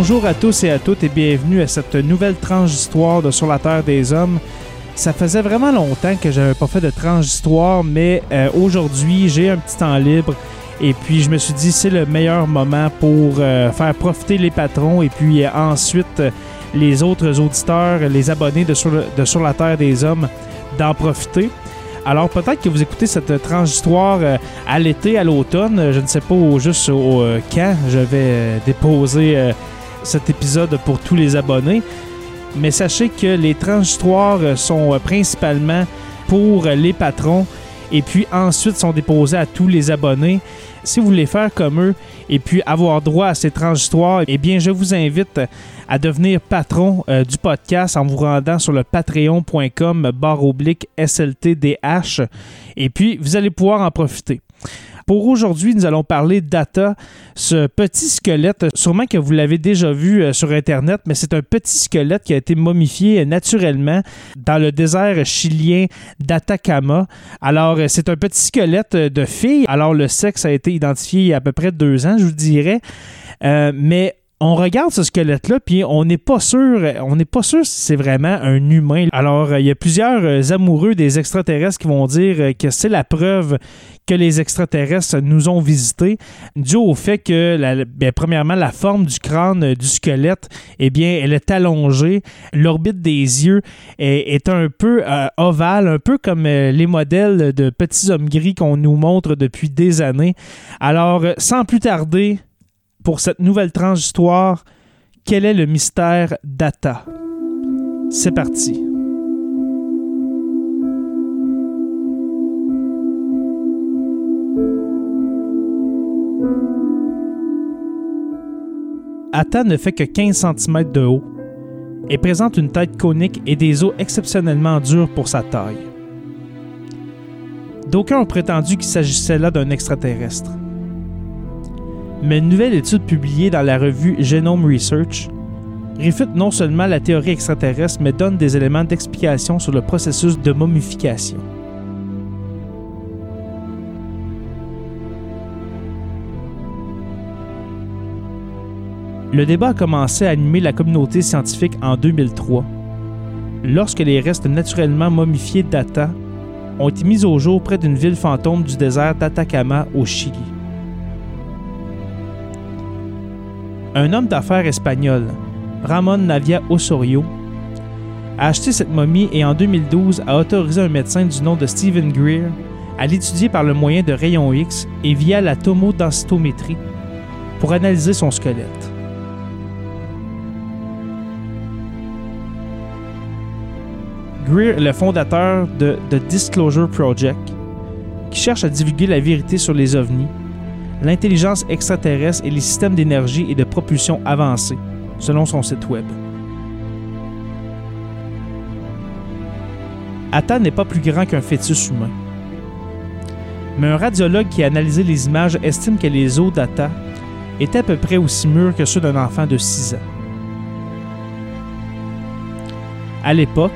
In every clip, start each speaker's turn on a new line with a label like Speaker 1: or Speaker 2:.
Speaker 1: Bonjour à tous et à toutes et bienvenue à cette nouvelle tranche d'histoire de Sur la Terre des Hommes. Ça faisait vraiment longtemps que j'avais pas fait de tranche d'histoire, mais euh, aujourd'hui j'ai un petit temps libre et puis je me suis dit c'est le meilleur moment pour euh, faire profiter les patrons et puis euh, ensuite les autres auditeurs, les abonnés de Sur, la Terre des Hommes d'en profiter. Alors peut-être que vous écoutez cette tranche d'histoire à l'été, à l'automne, je ne sais pas juste au, quand je vais déposer cet épisode pour tous les abonnés. Mais sachez que les euh, sont euh, principalement pour les patrons et puis ensuite sont déposées à tous les abonnés. Si vous voulez faire comme eux et puis avoir droit à ces tranches d'histoire, eh bien je vous invite à devenir patron euh, du podcast en vous rendant sur le patreon.com barre oblique SLTDH et puis vous allez pouvoir en profiter. Pour aujourd'hui, nous allons parler data, ce petit squelette, sûrement que vous l'avez déjà vu euh, sur Internet, mais c'est un petit squelette qui a été momifié naturellement dans le désert chilien d'Atacama. Alors, euh, c'est un petit squelette euh, de fille. Alors, le sexe a été identifié il y a à peu près deux ans, je vous dirais. Mais on regarde ce squelette-là, puis on n'est pas sûr, on n'est pas sûr si c'est vraiment un humain. Alors, euh, il y a plusieurs euh, amoureux des extraterrestres qui vont dire euh, que c'est la preuve que les extraterrestres nous ont visités, dû au fait que, bien, premièrement, la forme du crâne du squelette, eh bien, elle est allongée, l'orbite des yeux est, un peu ovale, un peu comme les modèles de petits hommes gris qu'on nous montre depuis des années. Alors, sans plus tarder, pour cette nouvelle tranche d'histoire, quel est le mystère Data? C'est parti. Atta ne fait que 15 cm de haut et présente une tête conique et des os exceptionnellement durs pour sa taille. D'aucuns ont prétendu qu'il s'agissait là d'un extraterrestre. Mais une nouvelle étude publiée dans la revue Genome Research réfute non seulement la théorie extraterrestre, mais donne des éléments d'explication sur le processus de momification. Le débat a commencé à animer la communauté scientifique en 2003, lorsque les restes naturellement momifiés d'Ata ont été mis au jour près d'une ville fantôme du désert d'Atacama au Chili. Un homme d'affaires espagnol, Ramon Navia Osorio, a acheté cette momie et en 2012 a autorisé un médecin du nom de Stephen Greer à l'étudier par le moyen de rayons X et via la tomodensitométrie pour analyser son squelette. Greer est le fondateur de The Disclosure Project, qui cherche à divulguer la vérité sur les ovnis, l'intelligence extraterrestre et les systèmes d'énergie et de propulsion avancés, selon son site web. Atta n'est pas plus grand qu'un fœtus humain. Mais un radiologue qui a analysé les images estime que les os d'Atta étaient à peu près aussi mûrs que ceux d'un enfant de 6 ans. À l'époque,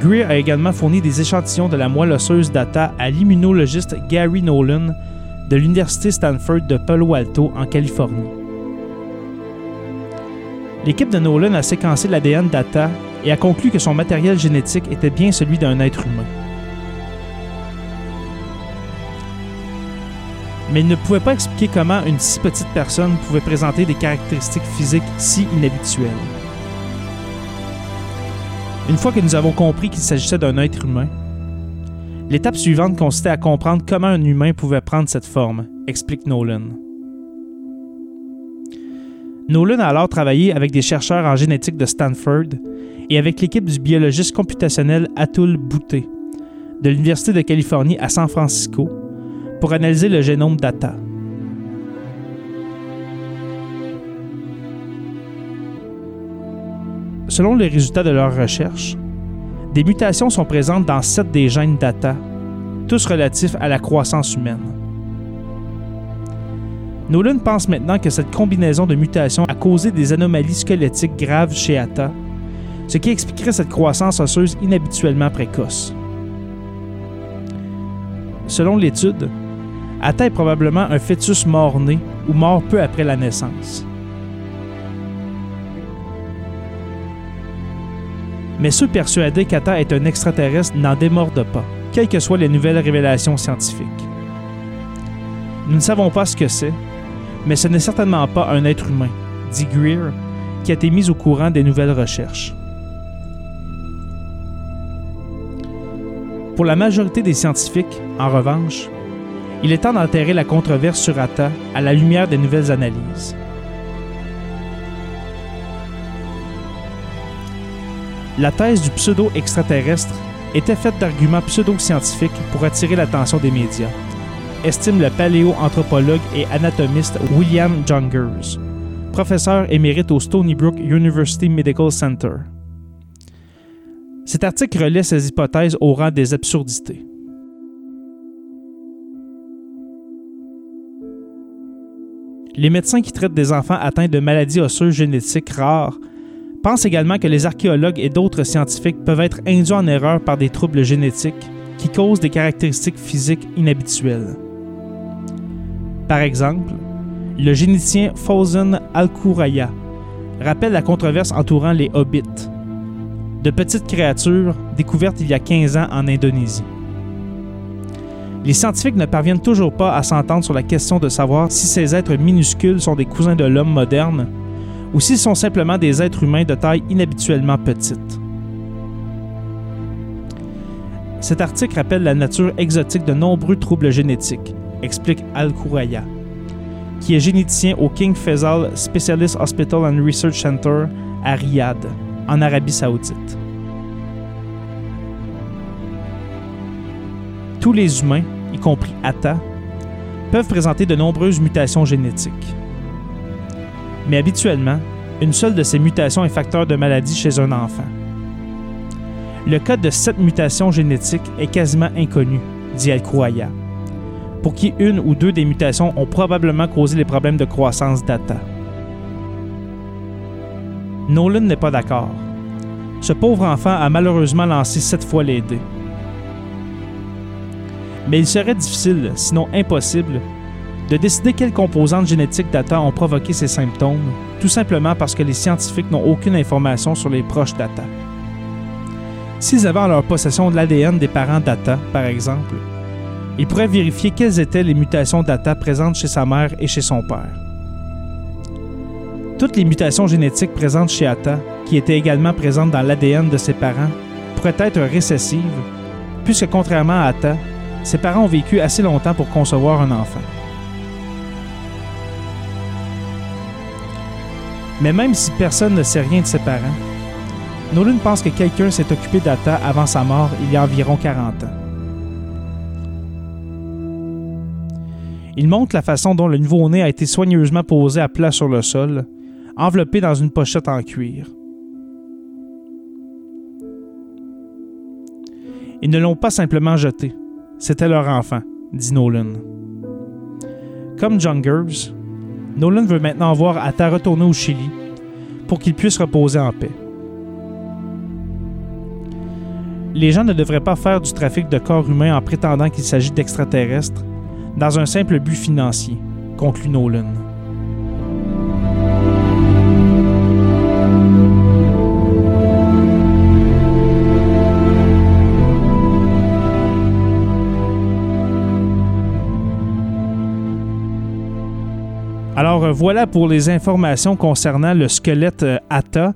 Speaker 1: Greer a également fourni des échantillons de la moelle osseuse data à l'immunologiste Gary Nolan de l'Université Stanford de Palo Alto en Californie. L'équipe de Nolan a séquencé l'ADN data et a conclu que son matériel génétique était bien celui d'un être humain. Mais il ne pouvait pas expliquer comment une si petite personne pouvait présenter des caractéristiques physiques si inhabituelles. Une fois que nous avons compris qu'il s'agissait d'un être humain, l'étape suivante consistait à comprendre comment un humain pouvait prendre cette forme, explique Nolan. Nolan a alors travaillé avec des chercheurs en génétique de Stanford et avec l'équipe du biologiste computationnel Atul Boutte de l'Université de Californie à San Francisco pour analyser le génome data. Selon les résultats de leurs recherches, des mutations sont présentes dans sept des gènes data, tous relatifs à la croissance humaine. Nolan pense maintenant que cette combinaison de mutations a causé des anomalies squelettiques graves chez Atta, ce qui expliquerait cette croissance osseuse inhabituellement précoce. Selon l'étude, Atta est probablement un fœtus mort-né ou mort peu après la naissance. Mais ceux persuadés qu'Atta est un extraterrestre n'en démordent pas, quelles que soient les nouvelles révélations scientifiques. Nous ne savons pas ce que c'est, mais ce n'est certainement pas un être humain, dit Greer, qui a été mis au courant des nouvelles recherches. Pour la majorité des scientifiques, en revanche, il est temps d'enterrer la controverse sur Atta à la lumière des nouvelles analyses. La thèse du pseudo-extraterrestre était faite d'arguments pseudo-scientifiques pour attirer l'attention des médias, estime le paléoanthropologue et anatomiste William Jungers, professeur émérite au Stony Brook University Medical Center. Cet article relaie ces hypothèses au rang des absurdités. Les médecins qui traitent des enfants atteints de maladies osseuses génétiques rares pensent également que les archéologues et d'autres scientifiques peuvent être induits en erreur par des troubles génétiques qui causent des caractéristiques physiques inhabituelles. Par exemple, le généticien Fawzan Al-Kouraya rappelle la controverse entourant les hobbits, de petites créatures découvertes il y a 15 ans en Indonésie. Les scientifiques ne parviennent toujours pas à s'entendre sur la question de savoir si ces êtres minuscules sont des cousins de l'homme moderne ou s'ils sont simplement des êtres humains de taille inhabituellement petite. Cet article rappelle la nature exotique de nombreux troubles génétiques, explique Al-Kouraya, qui est généticien au King Faisal Specialist Hospital and Research Center à Riyad, en Arabie saoudite. Tous les humains, y compris Atta, peuvent présenter de nombreuses mutations génétiques. Mais habituellement, une seule de ces mutations est facteur de maladie chez un enfant. Le code de cette mutation génétique est quasiment inconnu, dit al pour qui une ou deux des mutations ont probablement causé les problèmes de croissance d'Atta. Nolan n'est pas d'accord. Ce pauvre enfant a malheureusement lancé sept fois les dés. Mais il serait difficile, sinon impossible, de décider quelles composantes génétiques d'Atta ont provoqué ces symptômes, tout simplement parce que les scientifiques n'ont aucune information sur les proches d'Atta. S'ils avaient en leur possession de l'ADN des parents d'Atta, par exemple, ils pourraient vérifier quelles étaient les mutations d'Atta présentes chez sa mère et chez son père. Toutes les mutations génétiques présentes chez Atta, qui étaient également présentes dans l'ADN de ses parents, pourraient être récessives, puisque contrairement à Atta, ses parents ont vécu assez longtemps pour concevoir un enfant. Mais même si personne ne sait rien de ses parents, Nolan pense que quelqu'un s'est occupé d'Atta avant sa mort il y a environ 40 ans. Il montre la façon dont le nouveau-né a été soigneusement posé à plat sur le sol, enveloppé dans une pochette en cuir. Ils ne l'ont pas simplement jeté, c'était leur enfant, dit Nolan. Comme Jungers, Nolan veut maintenant voir Atta retourner au Chili pour qu'il puisse reposer en paix. Les gens ne devraient pas faire du trafic de corps humains en prétendant qu'il s'agit d'extraterrestres dans un simple but financier, conclut Nolan. Voilà pour les informations concernant le squelette euh, Atta.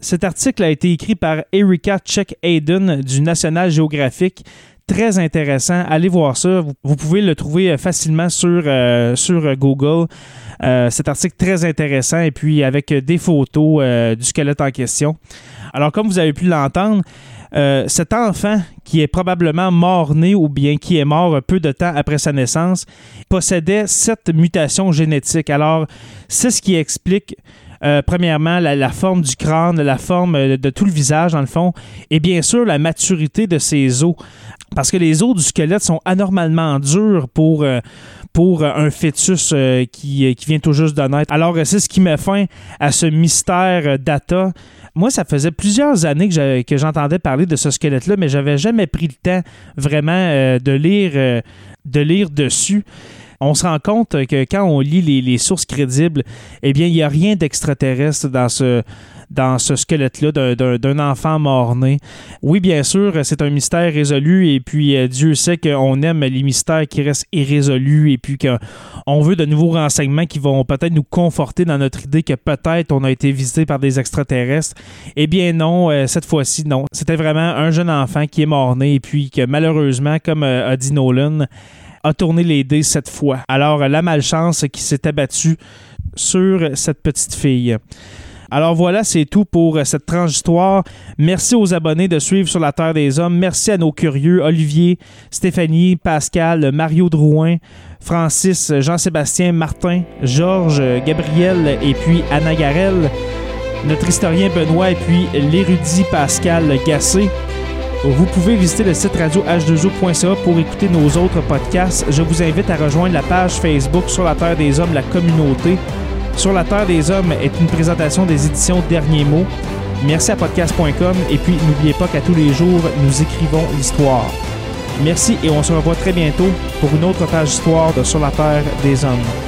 Speaker 1: Cet article a été écrit par Erika Check Hayden du National Geographic. Très intéressant. Allez voir ça. Vous, pouvez le trouver euh, facilement sur, sur Google. cet article très intéressant et puis avec des photos du squelette en question. Alors, comme vous avez pu l'entendre, euh, cet enfant qui est probablement mort-né ou bien qui est mort peu de temps après sa naissance possédait cette mutation génétique. Alors, c'est ce qui explique euh, premièrement, la, forme du crâne, la forme euh, de, tout le visage, dans le fond, et bien sûr la maturité de ses os. Parce que les os du squelette sont anormalement durs pour, un fœtus qui, qui, vient tout juste de naître. Alors, c'est ce qui met fin à ce mystère data moi, ça faisait plusieurs années que j'entendais parler de ce squelette-là, mais j'avais jamais pris le temps vraiment euh, de lire euh, de lire dessus on se rend compte que quand on lit les, sources crédibles, eh bien, il n'y a rien d'extraterrestre dans ce, squelette-là d'un enfant mort-né. Oui, bien sûr, c'est un mystère résolu et puis euh, Dieu sait qu'on aime les mystères qui restent irrésolus et puis qu'on veut de nouveaux renseignements qui vont peut-être nous conforter dans notre idée que peut-être on a été visité par des extraterrestres. Eh bien non, euh, cette fois-ci, non. C'était vraiment un jeune enfant qui est mort-né et puis que malheureusement, comme euh, a dit Nolan, a tourné les dés cette fois. Alors, la malchance qui s'est abattue sur cette petite fille. Alors voilà, c'est tout pour cette tranche d'histoire. Merci aux abonnés de suivre sur la Terre des Hommes. Merci à nos curieux Olivier, Stéphanie, Pascal, Mario Drouin, Francis, Jean-Sébastien, Martin, Georges, Gabriel et puis Anna Garel, notre historien Benoît et puis l'érudit Pascal Gassé. Vous pouvez visiter le site radio h2o.ca pour écouter nos autres podcasts. Je vous invite à rejoindre la page Facebook Sur la Terre des Hommes, la communauté. Sur la Terre des Hommes est une présentation des éditions Derniers mots. Merci à podcast.com et puis n'oubliez pas qu'à tous les jours, nous écrivons l'histoire. Merci et on se revoit très bientôt pour une autre page d'histoire de Sur la Terre des Hommes.